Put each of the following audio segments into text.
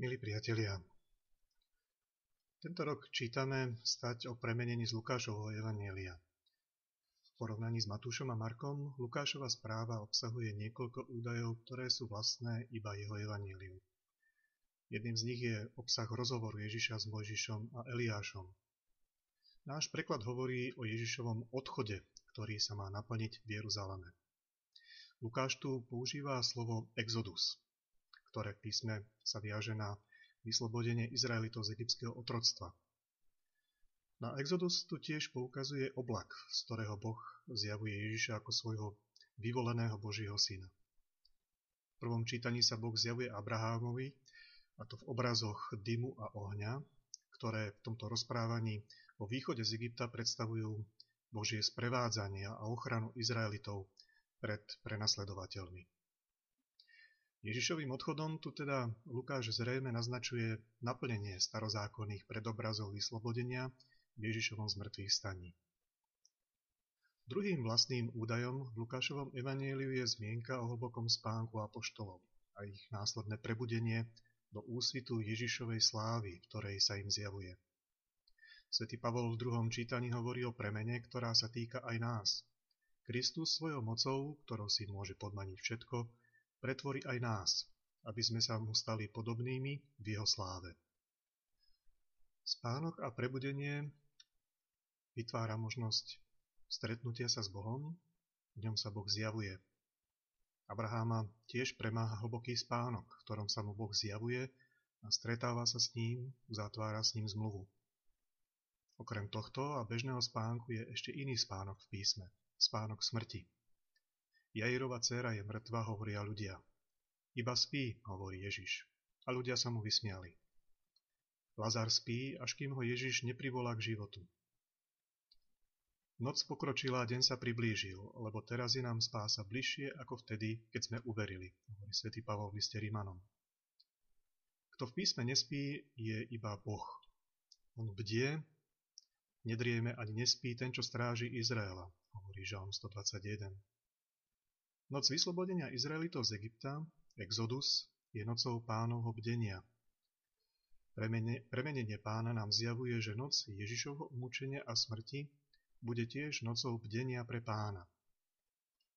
Milí priatelia, tento rok čítame stať o premenení z Lukášovho Evanielia. V porovnaní s Matúšom a Markom Lukášova správa obsahuje niekoľko údajov, ktoré sú vlastné iba jeho Evanieliu. Jedným z nich je obsah rozhovoru Ježiša s Mojžišom a Eliášom. Náš preklad hovorí o Ježišovom odchode, ktorý sa má naplniť v Jeruzaleme. Lukáš tu používa slovo exodus, ktoré v písme sa viaže na vyslobodenie Izraelitov z egyptského otroctva. Na Exodus tu tiež poukazuje oblak, z ktorého Boh zjavuje Ježiša ako svojho vyvoleného Božieho syna. V prvom čítaní sa Boh zjavuje Abrahámovi, a to v obrazoch dymu a ohňa, ktoré v tomto rozprávaní o východe z Egypta predstavujú Božie sprevádzanie a ochranu Izraelitov pred prenasledovateľmi. Ježišovým odchodom tu teda Lukáš zrejme naznačuje naplnenie starozákonných predobrazov vyslobodenia v Ježišovom zmrtvých staní. Druhým vlastným údajom v Lukášovom evanieliu je zmienka o hlbokom spánku apoštolov a ich následné prebudenie do úsvitu Ježišovej slávy, v ktorej sa im zjavuje. Svetý Pavol v druhom čítaní hovorí o premene, ktorá sa týka aj nás. Kristus svojou mocou, ktorou si môže podmaniť všetko, pretvorí aj nás, aby sme sa mu stali podobnými v jeho sláve. Spánok a prebudenie vytvára možnosť stretnutia sa s Bohom, v ňom sa Boh zjavuje. Abraháma tiež premáha hlboký spánok, v ktorom sa mu Boh zjavuje a stretáva sa s ním, uzatvára s ním zmluvu. Okrem tohto a bežného spánku je ešte iný spánok v písme, spánok smrti. Jairova dcéra je mŕtva, hovoria ľudia. Iba spí, hovorí Ježiš. A ľudia sa mu vysmiali. Lazar spí, až kým ho Ježiš neprivolá k životu. Noc pokročila a deň sa priblížil, lebo teraz je nám spása bližšie ako vtedy, keď sme uverili, hovorí svätý Pavol v liste Rímanom. Kto v písme nespí, je iba Boh. On bdie, nedrieme ani nespí ten, čo stráži Izraela, hovorí Žalm 121. Noc vyslobodenia Izraelitov z Egypta, Exodus, je nocou pánovho bdenia. Premene, premenenie pána nám zjavuje, že noc Ježišovho umúčenia a smrti bude tiež nocou bdenia pre pána.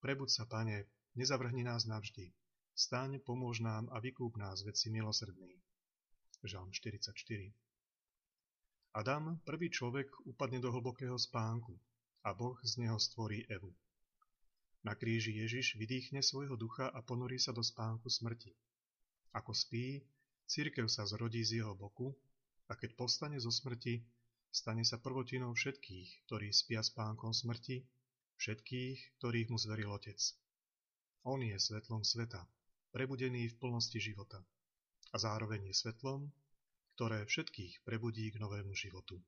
Prebud sa, pane, nezavrhni nás navždy. Staň, pomôž nám a vykúp nás, veci milosrdný. Žalm 44 Adam, prvý človek, upadne do hlbokého spánku a Boh z neho stvorí Evu. Na kríži Ježiš vydýchne svojho ducha a ponorí sa do spánku smrti. Ako spí, církev sa zrodí z jeho boku a keď povstane zo smrti, stane sa prvotinou všetkých, ktorí spia spánkom smrti, všetkých, ktorých mu zveril Otec. On je svetlom sveta, prebudený v plnosti života a zároveň je svetlom, ktoré všetkých prebudí k novému životu.